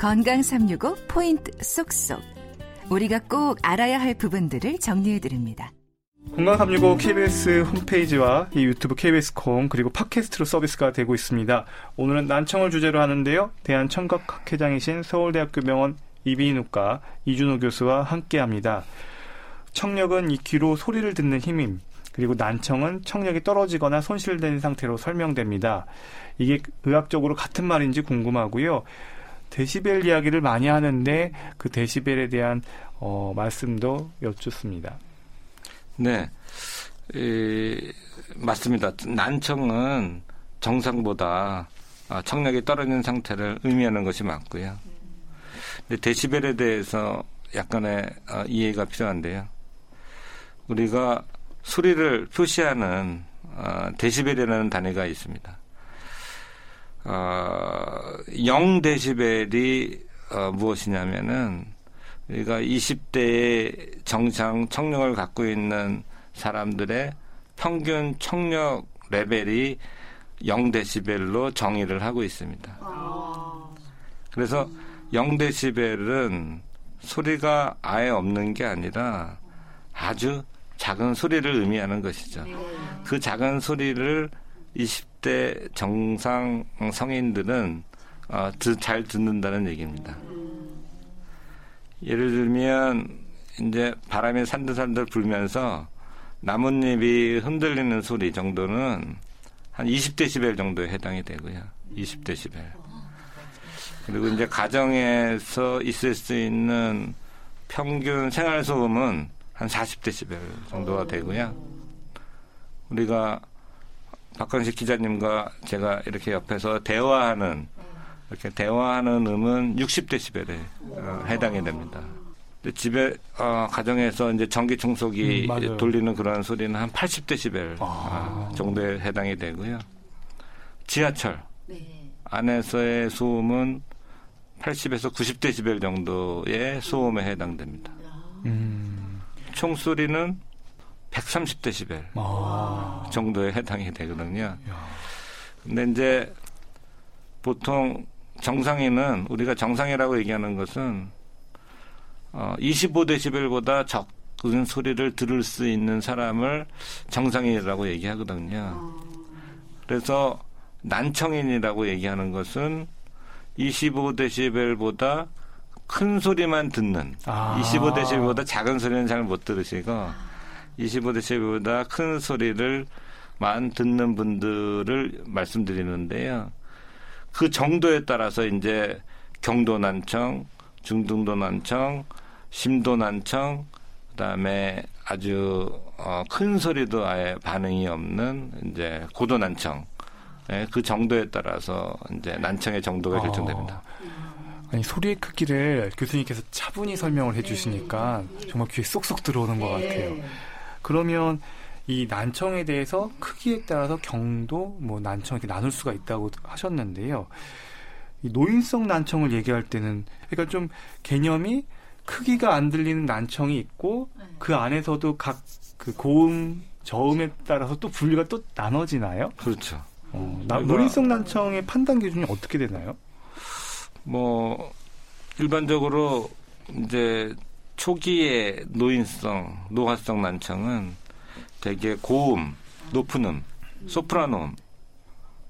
건강 365 포인트 쏙쏙. 우리가 꼭 알아야 할 부분들을 정리해 드립니다. 건강 365 KBS 홈페이지와 이 유튜브 KBS 콩 그리고 팟캐스트로 서비스가 되고 있습니다. 오늘은 난청을 주제로 하는데요. 대한청각학회장이신 서울대학교 병원 이비인후과 이준호 교수와 함께합니다. 청력은 이 귀로 소리를 듣는 힘임. 그리고 난청은 청력이 떨어지거나 손실된 상태로 설명됩니다. 이게 의학적으로 같은 말인지 궁금하고요. 데시벨 이야기를 많이 하는데 그 데시벨에 대한 어, 말씀도 여쭙습니다. 네, 에, 맞습니다. 난청은 정상보다 아, 청력이 떨어진 상태를 의미하는 것이 맞고요. 근데 데시벨에 대해서 약간의 어, 이해가 필요한데요. 우리가 소리를 표시하는 어, 데시벨이라는 단위가 있습니다. 어, 0데시벨이 어, 무엇이냐면은 우리가 20대의 정상 청력을 갖고 있는 사람들의 평균 청력 레벨이 0데시벨로 정의를 하고 있습니다. 그래서 0데시벨은 소리가 아예 없는 게 아니라 아주 작은 소리를 의미하는 것이죠. 그 작은 소리를 20 대 정상 성인들은 어, 잘 듣는다는 얘기입니다. 예를 들면 이제 바람이 산들산들 불면서 나뭇잎이 흔들리는 소리 정도는 한 20데시벨 정도에 해당이 되고요. 20데시벨. 그리고 이제 가정에서 있을 수 있는 평균 생활 소음은 한 40데시벨 정도가 되고요. 우리가 박건식 기자님과 제가 이렇게 옆에서 대화하는 이렇게 대화하는 음은 60데시벨에 어, 해당이 됩니다. 집에 어, 가정에서 이제 전기 청소기 음, 돌리는 그런 소리는 한 80데시벨 아. 어, 정도에 해당이 되고요. 지하철 네. 안에서의 소음은 80에서 90데시벨 정도의 소음에 해당됩니다. 음. 총소리는 130데시벨 아. 정도에 해당이 되거든요. 근데 이제 보통 정상인은 우리가 정상이라고 얘기하는 것은 어 25데시벨보다 적은 소리를 들을 수 있는 사람을 정상인이라고 얘기하거든요. 그래서 난청인이라고 얘기하는 것은 25데시벨보다 큰 소리만 듣는 아. 25데시벨보다 작은 소리는 잘 못 들으시고 25데시벨보다 큰 소리를만 듣는 분들을 말씀드리는데요. 그 정도에 따라서 이제 경도 난청, 중등도 난청, 심도 난청, 그다음에 아주 어, 큰 소리도 아예 반응이 없는 이제 고도 난청. 네, 그 정도에 따라서 이제 난청의 정도가 아. 결정됩니다. 아니 소리의 크기를 교수님께서 차분히 설명을 해주시니까 정말 귀에 쏙쏙 들어오는 것 같아요. 그러면 이 난청에 대해서 크기에 따라서 경도, 뭐 난청 이렇게 나눌 수가 있다고 하셨는데요. 이 노인성 난청을 얘기할 때는 그러니까 좀 개념이 크기가 안 들리는 난청이 있고 네. 그 안에서도 각 그 고음, 저음에 따라서 또 분류가 또 나눠지나요? 그렇죠. 어, 나, 노인성 난청의 판단 기준이 어떻게 되나요? 뭐 일반적으로 이제 초기의 노인성, 노화성 난청은 되게 고음, 높은 음, 소프라노 음,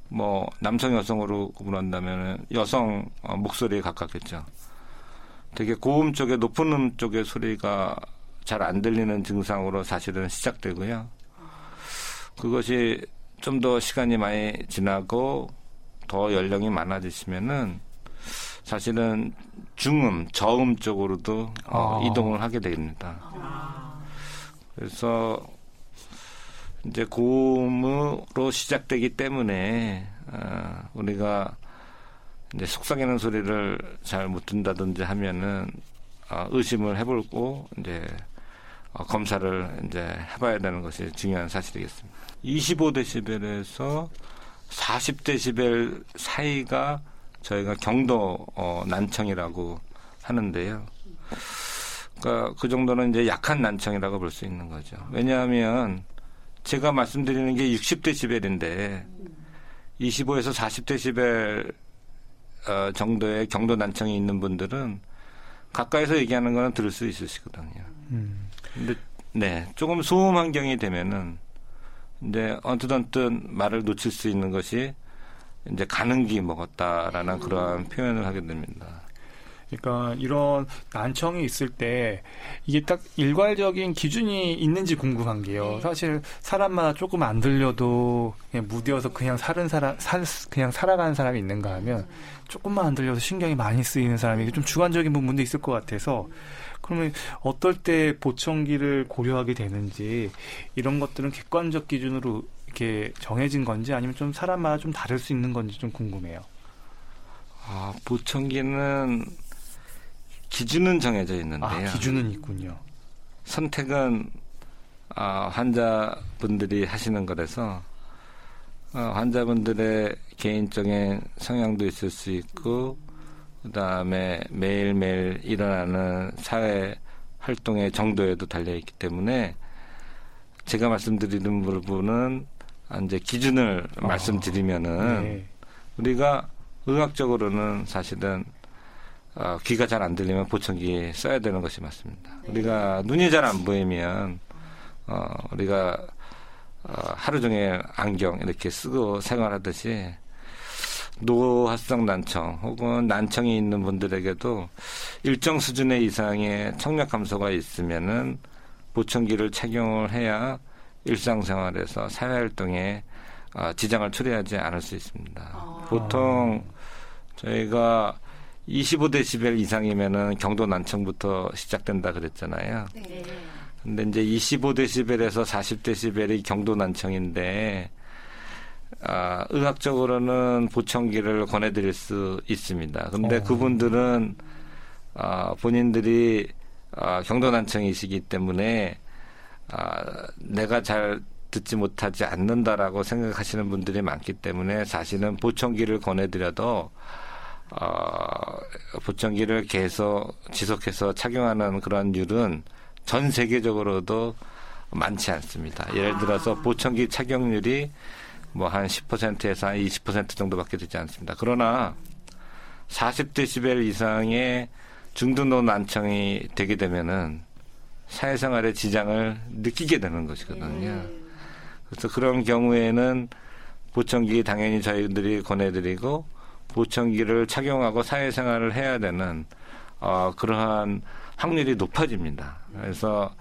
뭐 남성 여성으로 구분한다면 여성 어, 목소리에 가깝겠죠. 되게 고음 쪽에 높은 음 쪽의 소리가 잘 안 들리는 증상으로 사실은 시작되고요. 그것이 좀 더 시간이 많이 지나고 더 연령이 많아지시면은 사실은 중음, 저음 쪽으로도 어, 아. 이동을 하게 됩니다. 그래서 이제 고음으로 시작되기 때문에 어, 우리가 이제 속삭이는 소리를 잘 못 듣는다든지 하면은 어, 의심을 해볼고 이제 어, 검사를 이제 해봐야 되는 것이 중요한 사실이겠습니다. 25데시벨에서 40데시벨 사이가 저희가 경도 어, 난청이라고 하는데요. 그러니까 그 정도는 이제 약한 난청이라고 볼 수 있는 거죠. 왜냐하면 제가 말씀드리는 게 60데시벨인데 25에서 어, 정도의 경도 난청이 있는 분들은 가까이서 얘기하는 거는 들을 수 있으시거든요. 음. 근데 네 조금 소음 환경이 되면은 이제 언뜻언뜻 말을 놓칠 수 있는 것이 이제 가는 기 먹었다라는 그러한 표현을 하게 됩니다. 그러니까 이런 난청이 있을 때 이게 딱 일괄적인 기준이 있는지 궁금한 게요. 네. 사실 사람마다 조금 안 들려도 그냥 무뎌서 그냥 사는 사람 살 그냥 살아가는 사람이 있는가 하면 조금만 안 들려서 신경이 많이 쓰이는 사람이 좀 주관적인 부분도 있을 것 같아서 그러면 어떨 때 보청기를 고려하게 되는지 이런 것들은 객관적 기준으로 이렇게 정해진 건지 아니면 좀 사람마다 좀 다를 수 있는 건지 좀 궁금해요. 아, 보청기는 기준은 정해져 있는데요. 아, 기준은 있군요. 선택은 아, 환자분들이 하시는 거라서 어, 환자분들의 개인적인 성향도 있을 수 있고 그다음에 매일매일 일어나는 사회 활동의 정도에도 달려 있기 때문에 제가 말씀드리는 부분은 이제 기준을 아, 말씀드리면은 네. 우리가 의학적으로는 사실은 어, 귀가 잘 안 들리면 보청기 써야 되는 것이 맞습니다. 네. 우리가 눈이 잘 안 보이면 어, 우리가 어, 하루 종일 안경 이렇게 쓰고 생활하듯이 노화성 난청 혹은 난청이 있는 분들에게도 일정 수준의 이상의 청력 감소가 있으면은 보청기를 착용을 해야 일상생활에서 사회활동에 어, 지장을 초래하지 않을 수 있습니다. 아. 보통 저희가 25데시벨 이상이면은 경도 난청부터 시작된다 그랬잖아요. 네. 근데 이제 25데시벨에서 40데시벨이 경도 난청인데 아, 의학적으로는 보청기를 권해드릴 수 있습니다. 근데 어. 그분들은 아, 본인들이 아, 경도 난청이시기 때문에 아, 내가 잘 듣지 못하지 않는다라고 생각하시는 분들이 많기 때문에 사실은 보청기를 권해드려도 어, 보청기를 계속 지속해서 착용하는 그런 율은 전 세계적으로도 많지 않습니다. 예를 들어서 아. 보청기 착용률이 뭐 한 10%에서 한 20% 정도밖에 되지 않습니다. 그러나 40데시벨 이상의 중등도 난청이 되게 되면은 사회생활에 지장을 느끼게 되는 것이거든요. 네. 그래서 그런 경우에는 보청기 당연히 저희들이 권해드리고 보청기를 착용하고 사회생활을 해야 되는 어, 그러한 확률이 높아집니다. 그래서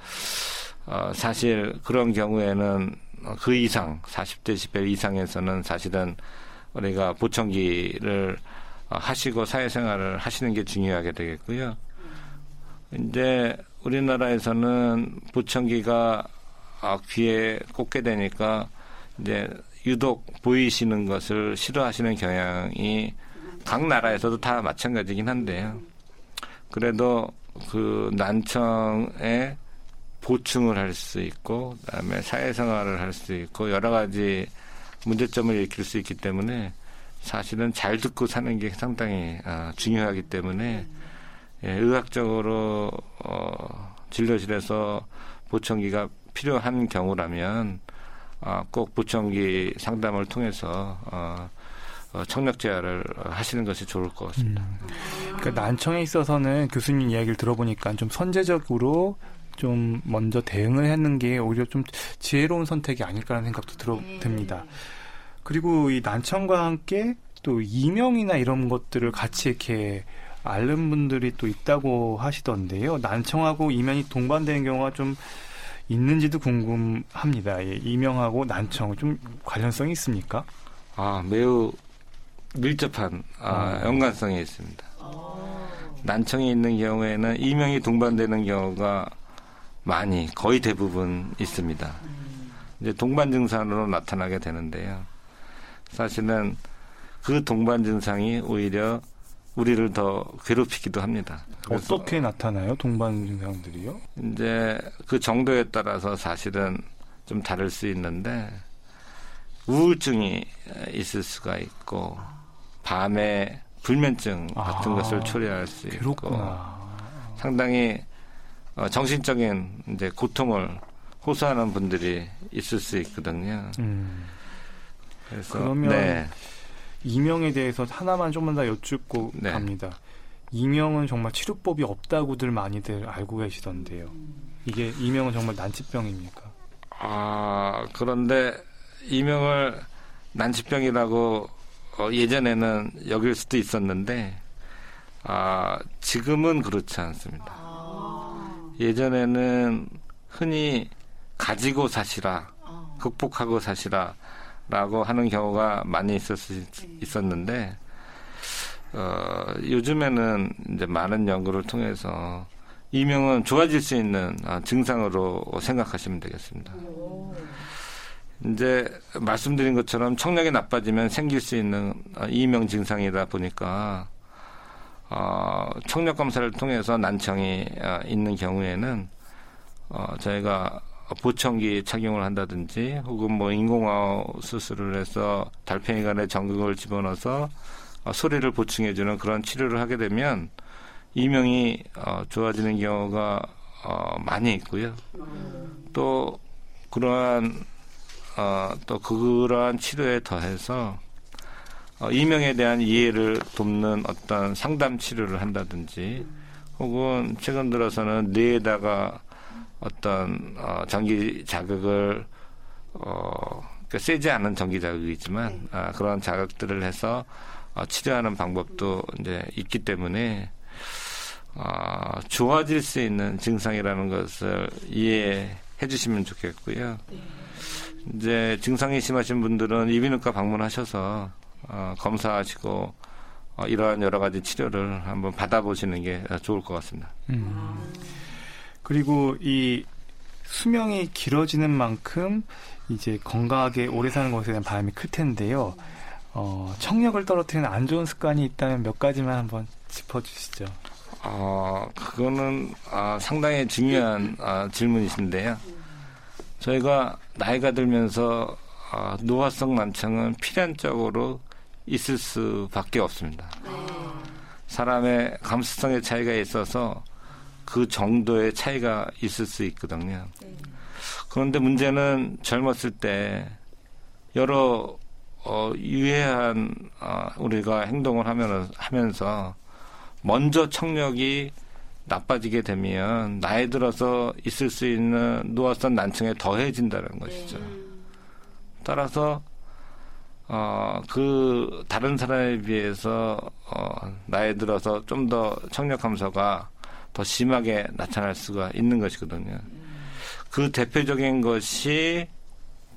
어, 사실 그런 경우에는 그 이상 40데시벨 이상에서는 사실은 우리가 보청기를 하시고 사회생활을 하시는 게 중요하게 되겠고요. 이제 우리나라에서는 보청기가 귀에 꽂게 되니까 이제 유독 보이시는 것을 싫어하시는 경향이 각 나라에서도 다 마찬가지긴 한데요. 그래도 그 난청에 보충을 할 수 있고 그다음에 사회생활을 할 수 있고 여러 가지 문제점을 일으킬 수 있기 때문에 사실은 잘 듣고 사는 게 상당히 어, 중요하기 때문에 예, 의학적으로 어, 진료실에서 보청기가 필요한 경우라면 어, 꼭 보청기 상담을 통해서 어, 어, 청력 제어를 하시는 것이 좋을 것 같습니다. 음. 그러니까 난청에 있어서는 교수님 이야기를 들어보니까 좀 선제적으로 좀 먼저 대응을 하는 게 오히려 좀 지혜로운 선택이 아닐까라는 생각도 들어 네. 듭니다. 그리고 이 난청과 함께 또 이명이나 이런 것들을 같이 이렇게 앓는 분들이 또 있다고 하시던데요. 난청하고 이명이 동반되는 경우가 좀 있는지도 궁금합니다. 예, 이명하고 난청 좀 관련성이 있습니까? 아 매우 밀접한 아, 어. 연관성이 있습니다. 난청이 있는 경우에는 이명이 동반되는 경우가 많이 거의 대부분 있습니다. 이제 동반 증상으로 나타나게 되는데요. 사실은 그 동반 증상이 오히려 우리를 더 괴롭히기도 합니다. 어떻게 나타나요? 동반 증상들이요? 이제 그 정도에 따라서 사실은 좀 다를 수 있는데 우울증이 있을 수가 있고 밤에 불면증 같은 아, 것을 초래할 수 있고 그렇구나. 상당히 어, 정신적인 이제 고통을 호소하는 분들이 있을 수 있거든요. 음. 그래서 그러면 네. 이명에 대해서 하나만 조금 더 여쭙고 네. 갑니다. 이명은 정말 치료법이 없다고들 많이들 알고 계시던데요. 이게 이명은 정말 난치병입니까? 아 그런데 이명을 난치병이라고 어, 예전에는 여길 수도 있었는데 아 지금은 그렇지 않습니다. 예전에는 흔히 가지고 사시라, 극복하고 사시라 라고 하는 경우가 많이 있었, 있었는데 어, 요즘에는 이제 많은 연구를 통해서 이명은 좋아질 수 있는 아, 증상으로 생각하시면 되겠습니다. 이제 말씀드린 것처럼 청력이 나빠지면 생길 수 있는 아, 이명 증상이다 보니까 어, 청력 검사를 통해서 난청이 어, 있는 경우에는 어, 저희가 보청기 착용을 한다든지 혹은 뭐 인공화호 수술을 해서 달팽이관에 전극을 집어넣어서 어, 소리를 보충해주는 그런 치료를 하게 되면 이명이 어, 좋아지는 경우가 어, 많이 있고요. 또 그러한 어, 또 그러한 치료에 더해서 어, 이명에 대한 이해를 돕는 어떤 상담 치료를 한다든지 혹은 최근 들어서는 뇌에다가 어떤 어, 전기 자극을 어, 그러니까 세지 않은 전기 자극이지만 네. 아, 그런 자극들을 해서 어, 치료하는 방법도 이제 있기 때문에 어, 좋아질 수 있는 증상이라는 것을 이해해 주시면 좋겠고요. 네. 이제 증상이 심하신 분들은 이비인후과 방문하셔서 어, 검사하시고 어, 이러한 여러 가지 치료를 한번 받아보시는 게 좋을 것 같습니다. 음. 그리고 이 수명이 길어지는 만큼 이제 건강하게 오래 사는 것에 대한 바람이 클 텐데요. 어, 청력을 떨어뜨리는 안 좋은 습관이 있다면 몇 가지만 한번 짚어주시죠. 어, 그거는 아, 상당히 중요한 아, 질문이신데요. 저희가 나이가 들면서 아, 노화성 난청은 필연적으로 있을 수밖에 없습니다. 네. 사람의 감수성의 차이가 있어서 그 정도의 차이가 있을 수 있거든요. 네. 그런데 문제는 젊었을 때 여러 어, 유해한 어, 우리가 행동을 하면, 하면서 먼저 청력이 나빠지게 되면 나이 들어서 있을 수 있는 노화성 난청에 더해진다는 것이죠. 네. 따라서 어, 그, 다른 사람에 비해서, 어, 나이 들어서 좀 더 청력 감소가 더 심하게 나타날 수가 있는 것이거든요. 그 대표적인 것이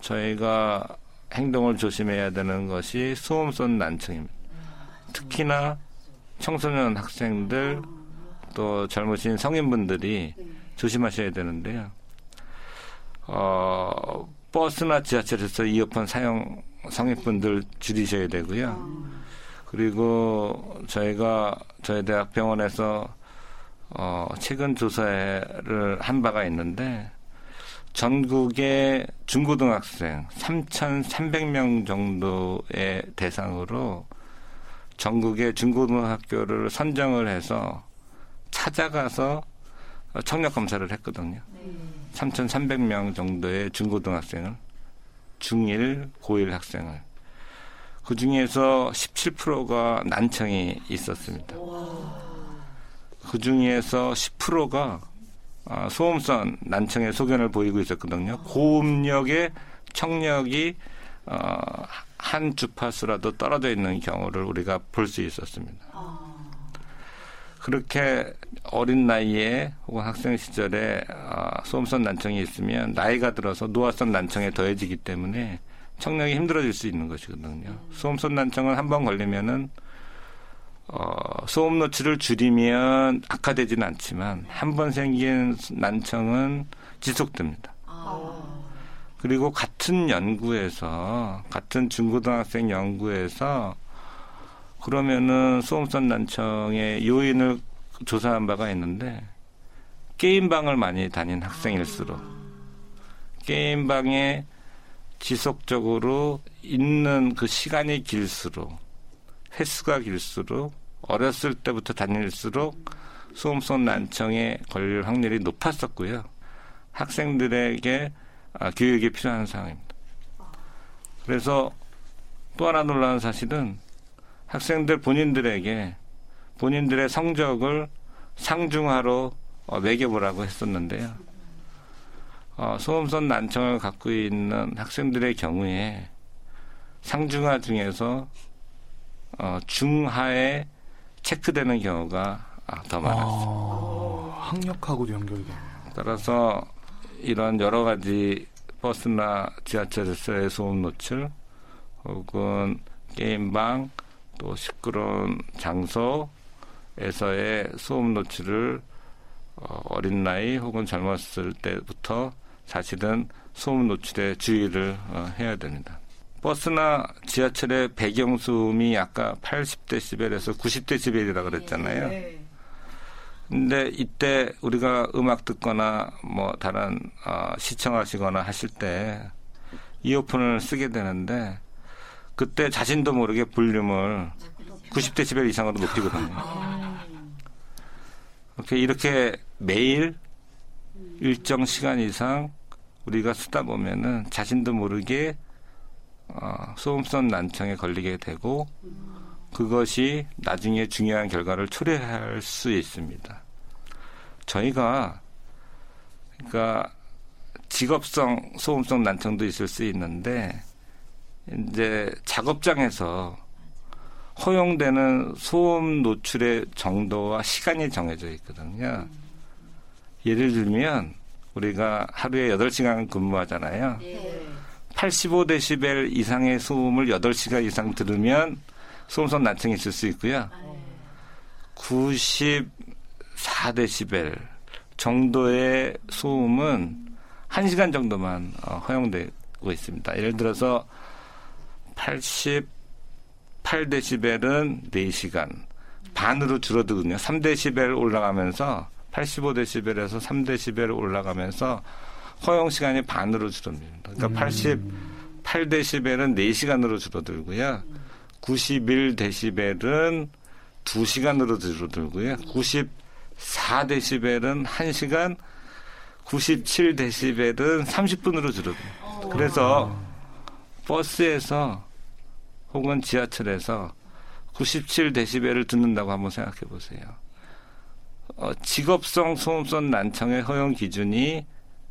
저희가 행동을 조심해야 되는 것이 소음선 난청입니다. 특히나 청소년 학생들 또 젊으신 성인분들이 조심하셔야 되는데요. 어, 버스나 지하철에서 이어폰 사용 성인분들 줄이셔야 되고요. 그리고 저희가 저희 대학 병원에서 어, 최근 조사를 한 바가 있는데 전국의 중고등학생 3,300명 정도의 대상으로 전국의 중고등학교를 선정을 해서 찾아가서 청력 검사를 했거든요. 네. 3,300명 정도의 중고등학생을 중1, 고1 학생을 그 중에서 17%가 난청이 있었습니다. 그 중에서 10%가 아, 소음선 난청의 소견을 보이고 있었거든요. 고음력의 청력이 어, 한 주파수라도 떨어져 있는 경우를 우리가 볼 수 있었습니다. 그렇게 어린 나이에 혹은 학생 시절에 어, 소음선 난청이 있으면 나이가 들어서 노화성 난청에 더해지기 때문에 청력이 힘들어질 수 있는 것이거든요. 소음선 난청은 한 번 걸리면은 어, 소음 노출을 줄이면 악화되지는 않지만 한 번 생긴 난청은 지속됩니다. 그리고 같은 연구에서 같은 중고등학생 연구에서 그러면은 소음선 난청의 요인을 조사한 바가 있는데 게임방을 많이 다닌 학생일수록 게임방에 지속적으로 있는 그 시간이 길수록 횟수가 길수록 어렸을 때부터 다닐수록 소음성 난청에 걸릴 확률이 높았었고요. 학생들에게 아, 교육이 필요한 상황입니다. 그래서 또 하나 놀라운 사실은 학생들 본인들에게 본인들의 성적을 상중하로 어, 매겨보라고 했었는데요. 어, 소음선 난청을 갖고 있는 학생들의 경우에 상중하 중에서 어, 중하에 체크되는 경우가 아, 더 많았습니다. 아, 학력하고도 연결이 되네요. 따라서 이런 여러 가지 버스나 지하철에서의 소음 노출 혹은 게임방 또 시끄러운 장소에서의 소음 노출을 어, 어린 나이 혹은 젊었을 때부터 사실은 소음 노출에 주의를 어, 해야 됩니다. 버스나 지하철의 배경 소음이 아까 80데시벨에서 90데시벨이라고 그랬잖아요. 네. 근데 이때 우리가 음악 듣거나 뭐 다른 어, 시청하시거나 하실 때 이어폰을 쓰게 되는데 그때 자신도 모르게 볼륨을 90데시벨 이상으로 높이거든요. 이렇게 이렇게 매일 일정 시간 이상 우리가 쓰다 보면은 자신도 모르게 어, 소음성 난청에 걸리게 되고 그것이 나중에 중요한 결과를 초래할 수 있습니다. 저희가 그러니까 직업성 소음성 난청도 있을 수 있는데 이제 작업장에서 허용되는 소음 노출의 정도와 시간이 정해져 있거든요. 예를 들면 우리가 하루에 8시간 근무하잖아요. 네. 85데시벨 이상의 소음을 8시간 이상 들으면 소음성 난청이 있을 수 있고요. 94데시벨 정도의 소음은 1시간 정도만 어, 허용되고 있습니다. 예를 들어서 88데시벨은 4시간 반으로 줄어들거든요. 3데시벨 올라가면서 85데시벨에서 3데시벨 올라가면서 허용 시간이 반으로 줄어듭니다. 그러니까 88데시벨은 4시간으로 줄어들고요. 91데시벨은 2시간으로 줄어들고요. 94데시벨은 1시간, 97데시벨은 30분으로 줄어들어요. 그래서 버스에서 혹은 지하철에서 97데시벨을 듣는다고 한번 생각해 보세요. 어, 직업성 소음성 난청의 허용 기준이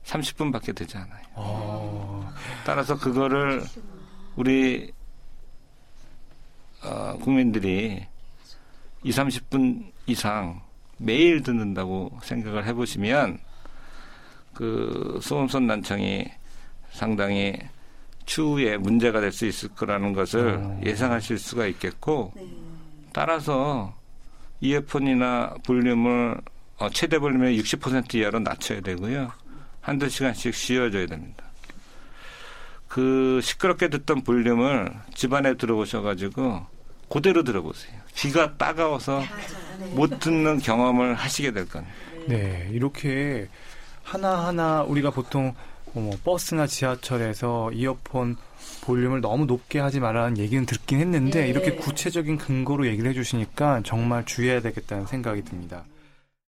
30분밖에 되지 않아요. 아, 따라서 그거를 우리 어, 국민들이 2, 30분 이상 매일 듣는다고 생각을 해보시면 그 소음선 난청이 상당히 추후에 문제가 될 수 있을 거라는 것을 어. 예상하실 수가 있겠고 네. 따라서 이어폰이나 볼륨을 어, 최대 볼륨의 60% 이하로 낮춰야 되고요. 한두 시간씩 쉬어줘야 됩니다. 그 시끄럽게 듣던 볼륨을 집안에 들어오셔가지고 그대로 들어보세요. 귀가 따가워서 못 듣는 경험을 하시게 될 겁니다. 네, 이렇게 하나하나 우리가 보통 뭐 버스나 지하철에서 이어폰 볼륨을 너무 높게 하지 말라는 얘기는 듣긴 했는데 네. 이렇게 구체적인 근거로 얘기를 해주시니까 정말 주의해야 되겠다는 생각이 듭니다.